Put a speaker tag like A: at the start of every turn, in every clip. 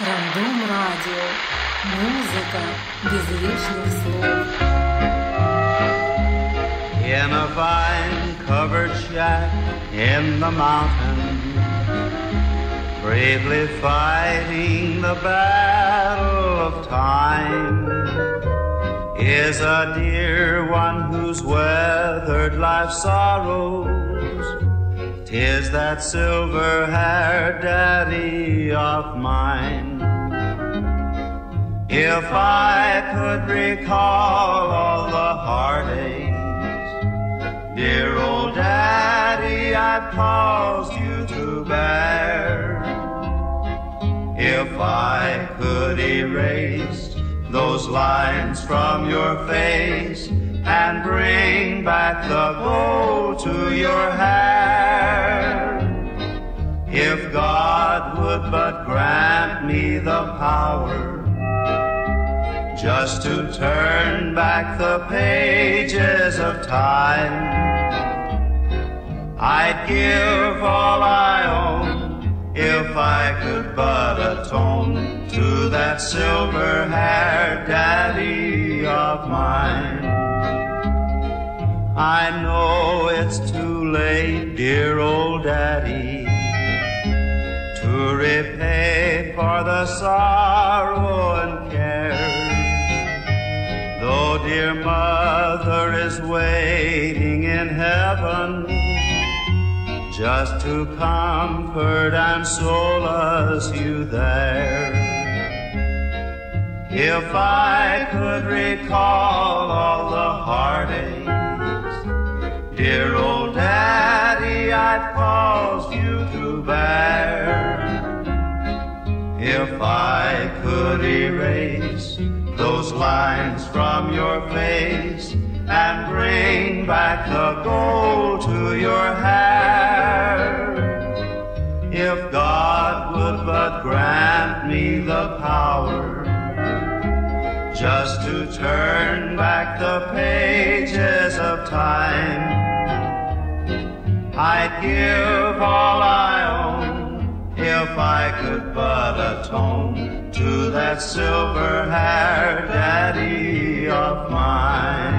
A: Рандом радио. Музыка без лишних слов.
B: In a vine-covered shack in the mountains, bravely fighting the battle of time, is a dear one who's weathered life's sorrows. Tis that silver-haired daddy of mine. If I could recall all the heartaches, dear old daddy, I've caused you to bear. If I could erase those lines from your face and bring back the glow to your hair. If God would but grant me the power just to turn back the pages of time. I'd give all I own if I could but atone to that silver haired daddy of mine. I know it's too late, dear old daddy, to repay for the sorrow and dear mother is waiting in heaven just to comfort and solace you there. If I could recall all the heartaches, dear old daddy, I'd caused you to bear. If I could from your face and bring back the gold to your hair. If God would but grant me the power just to turn back the pages of time, I'd give all I own if I could but atone to that silver haired daddy of mine.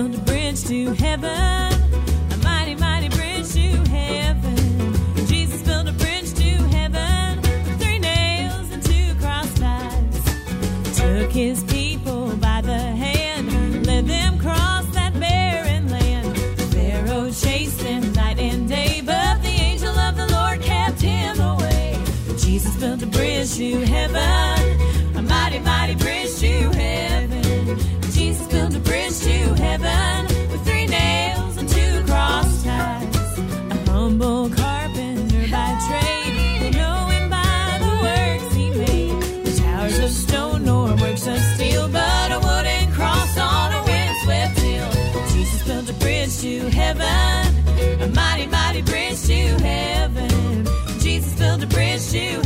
C: build a bridge to heaven. Built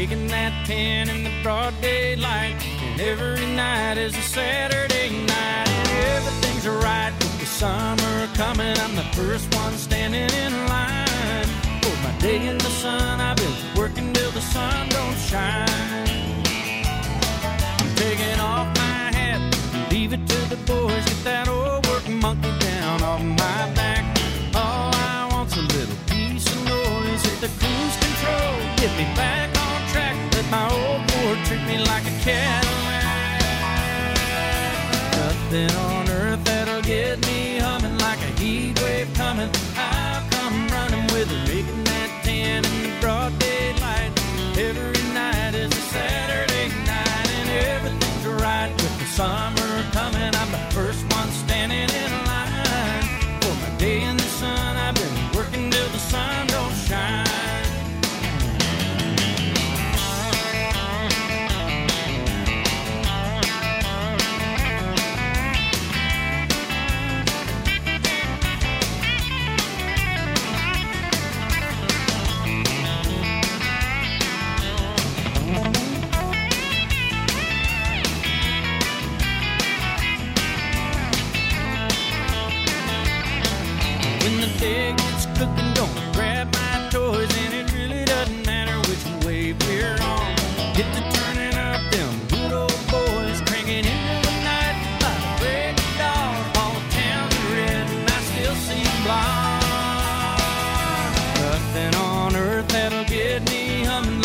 D: making that ten in the broad daylight. And every night is a Saturday night, and everything's right with the summer coming. I'm the first one standing in line for my day in the sun. I've been working till the sun don't shine. I'm taking off my hat, leave it to the boys. Get that old work monkey down off my back. All I want's a little piece of noise. Hit the cruise control, get me back like a Cadillac. Nothing on earth that'll get me humming like a heat wave coming. I'll come running with her, making that ten in the broad daylight. Every night is a Saturday night, and everything's right with the summer coming. I'm the first one standing in line for my day in the sun. I've been working till the sun don't shine.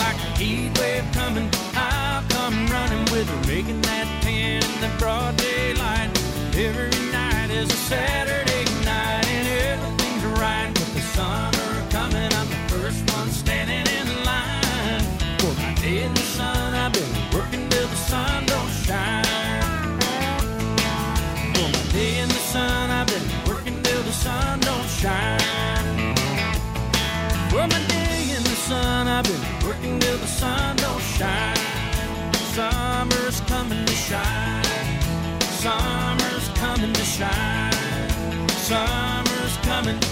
D: Like a heat wave coming. I'll come running with her, making that pen in the broad daylight. Every night is a Saturday night, and everything's right with the summer coming. I'm the first one standing in line for my day in the sun. I've been working till the sun don't sun don't shine. Summer's coming to shine. Summer's coming to shine. Summer's coming.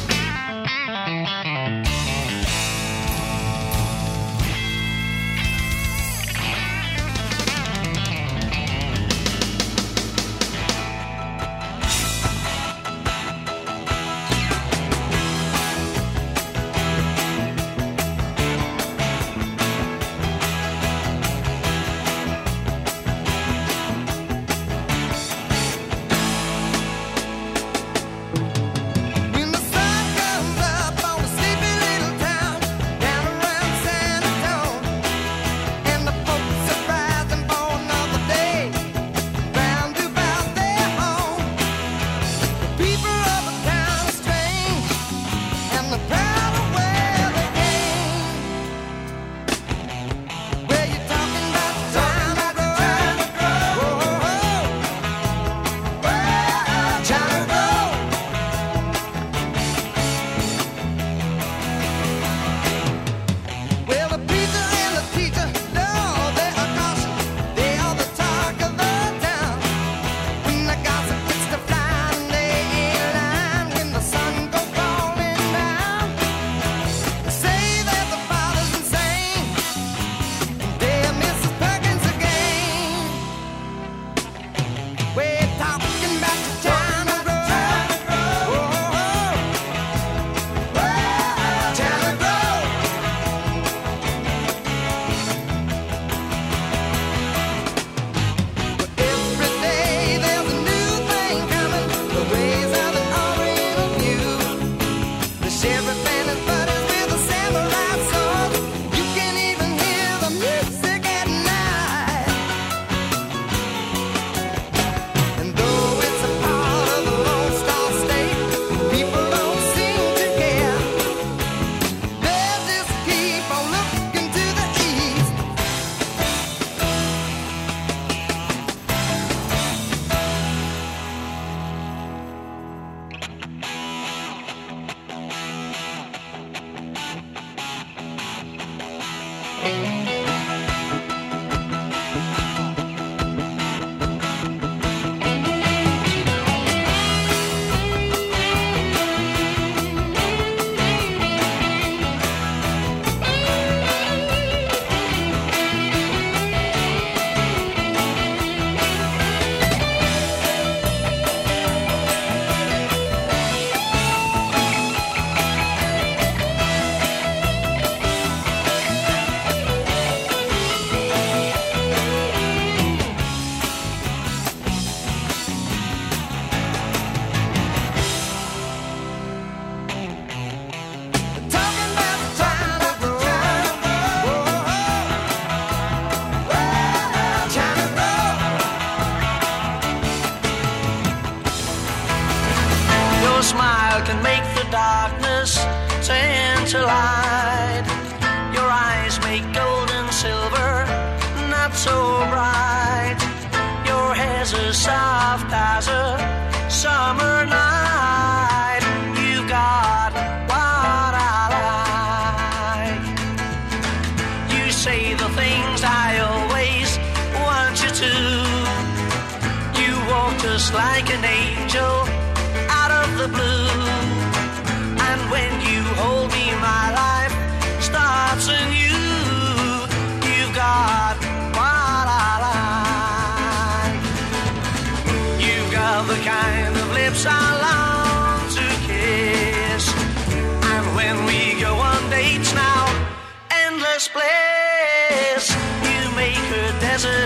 E: Summer night.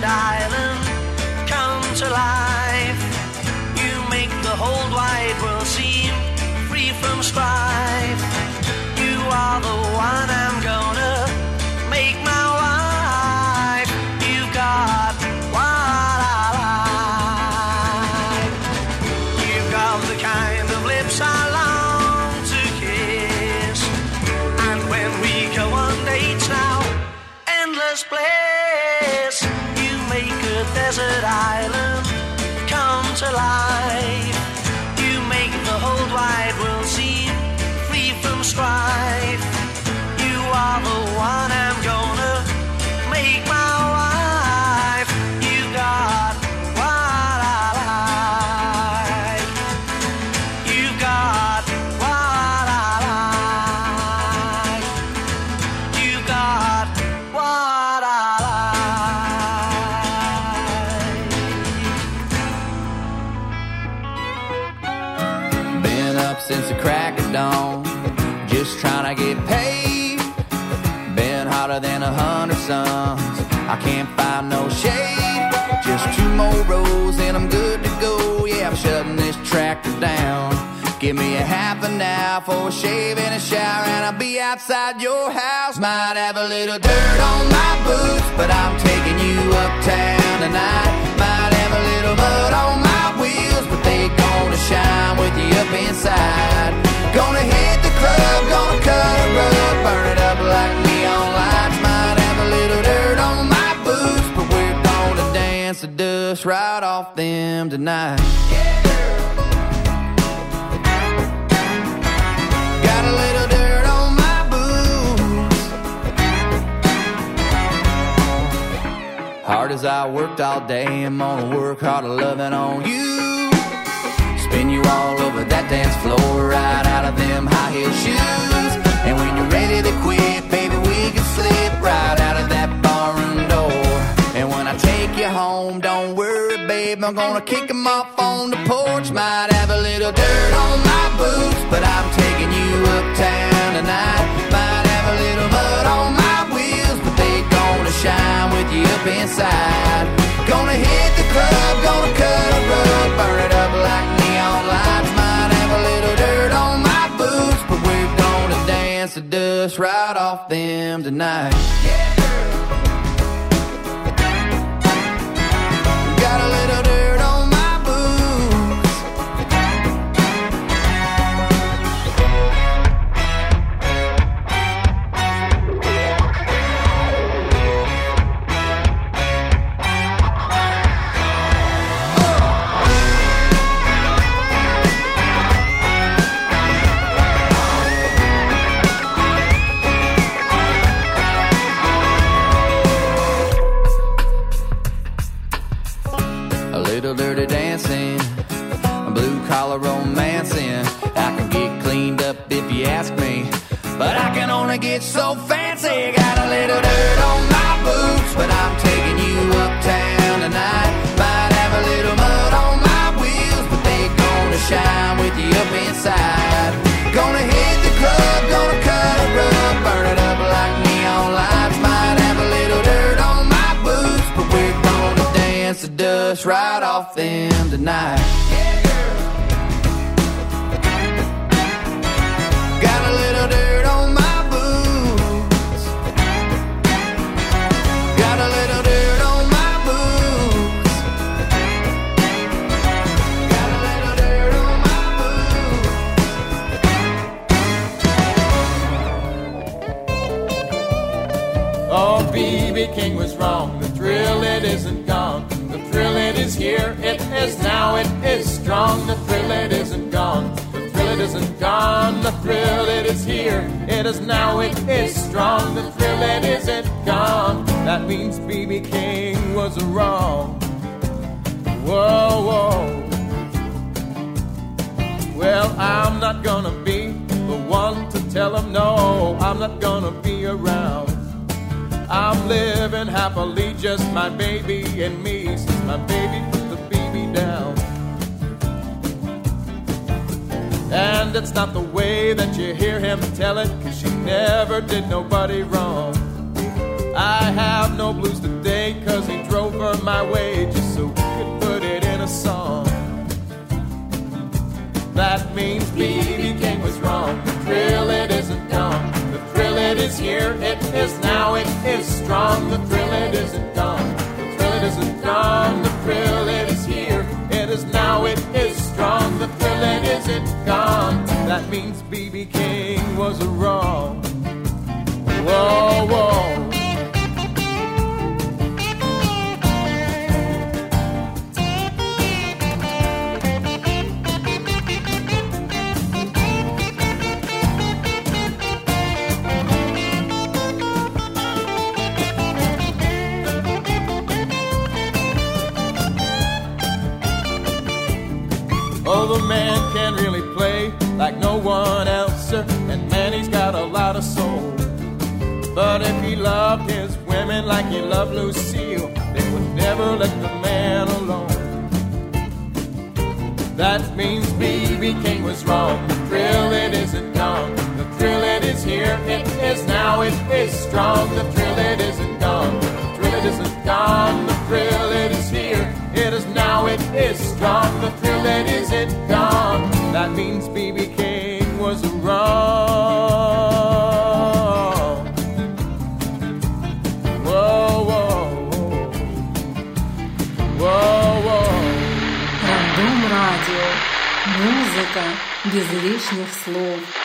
E: Island come to life. You make the whole wide world seem free from strife. You are the one
F: hotter than a hundred suns. I can't find no shade. Just two more rows and I'm good to go. Yeah, I'm shutting this tractor down. Give me a half an hour for a shave and a shower, and I'll be outside your house. Might have a little dirt on my boots, but I'm taking you uptown tonight. Might have a little mud on my wheels, but they gonna shine with you up inside. Gonna hit the club, gonna cut a rug, burn it up like gonna dance dust right off them tonight. Got a little dirt on my boots. Hard as I worked all day, I'm gonna work harder loving on you. Spin you all over that dance floor, right out of them high heel shoes. And when you're ready to quit, babe, I'm gonna kick 'em off on the porch. Might have a little dirt on my boots, but I'm taking you uptown tonight. Might have a little mud on my wheels, but they gonna shine with you up inside. Gonna hit the club, gonna cut a rug, burn it up like neon lights. Might have a little dirt on my boots, but we're gonna dance the dust right off them tonight. Got fancy. Got a little dirt on my boots, but I'm taking you uptown tonight. Might have a little mud on my wheels, but they gonna shine with you up inside. Gonna hit the club, gonna cut a rug, burn it up like neon lights. Might have a little dirt on my boots, but we're gonna dance the dust right off them tonight. Got
G: BB King was wrong. The thrill, it isn't gone. The thrill, it is here. It is now. It is strong. The thrill, it isn't gone. The thrill, it isn't gone. The thrill, it is here. It is now. It is strong. The thrill, it isn't gone. That means BB King was wrong. Whoa, whoa. Well, I'm not gonna be the one to tell him no. I'm not gonna be around. I'm living happily, just my baby and me, since my baby put the baby down. And it's not the way that you hear him tell it, cause she never did nobody wrong. I have no blues today, cause he drove her my way, just so we could put it in a song. That means BB King was wrong. It it is here. It is now. It is strong. The thrill, it isn't gone. The thrill, it isn't gone. The thrill, it is here. It is now. It is strong. The thrill, it isn't gone. That means BB King was wrong. Whoa, whoa. One else, sir. And man, he's got a lot of soul. But if he loved his women like he loved Lucille, they would never let the man alone. That means BB King was wrong. The thrill, it isn't gone. The thrill, it is here. It is now. It is strong. The thrill, it isn't gone. The thrill, it isn't gone. The thrill, it is here. It is now. It is strong. The thrill, it isn't gone. That means BB King was wrong. Whoa, whoa, whoa, whoa.
A: Рандом радио. Музыка без лишних слов.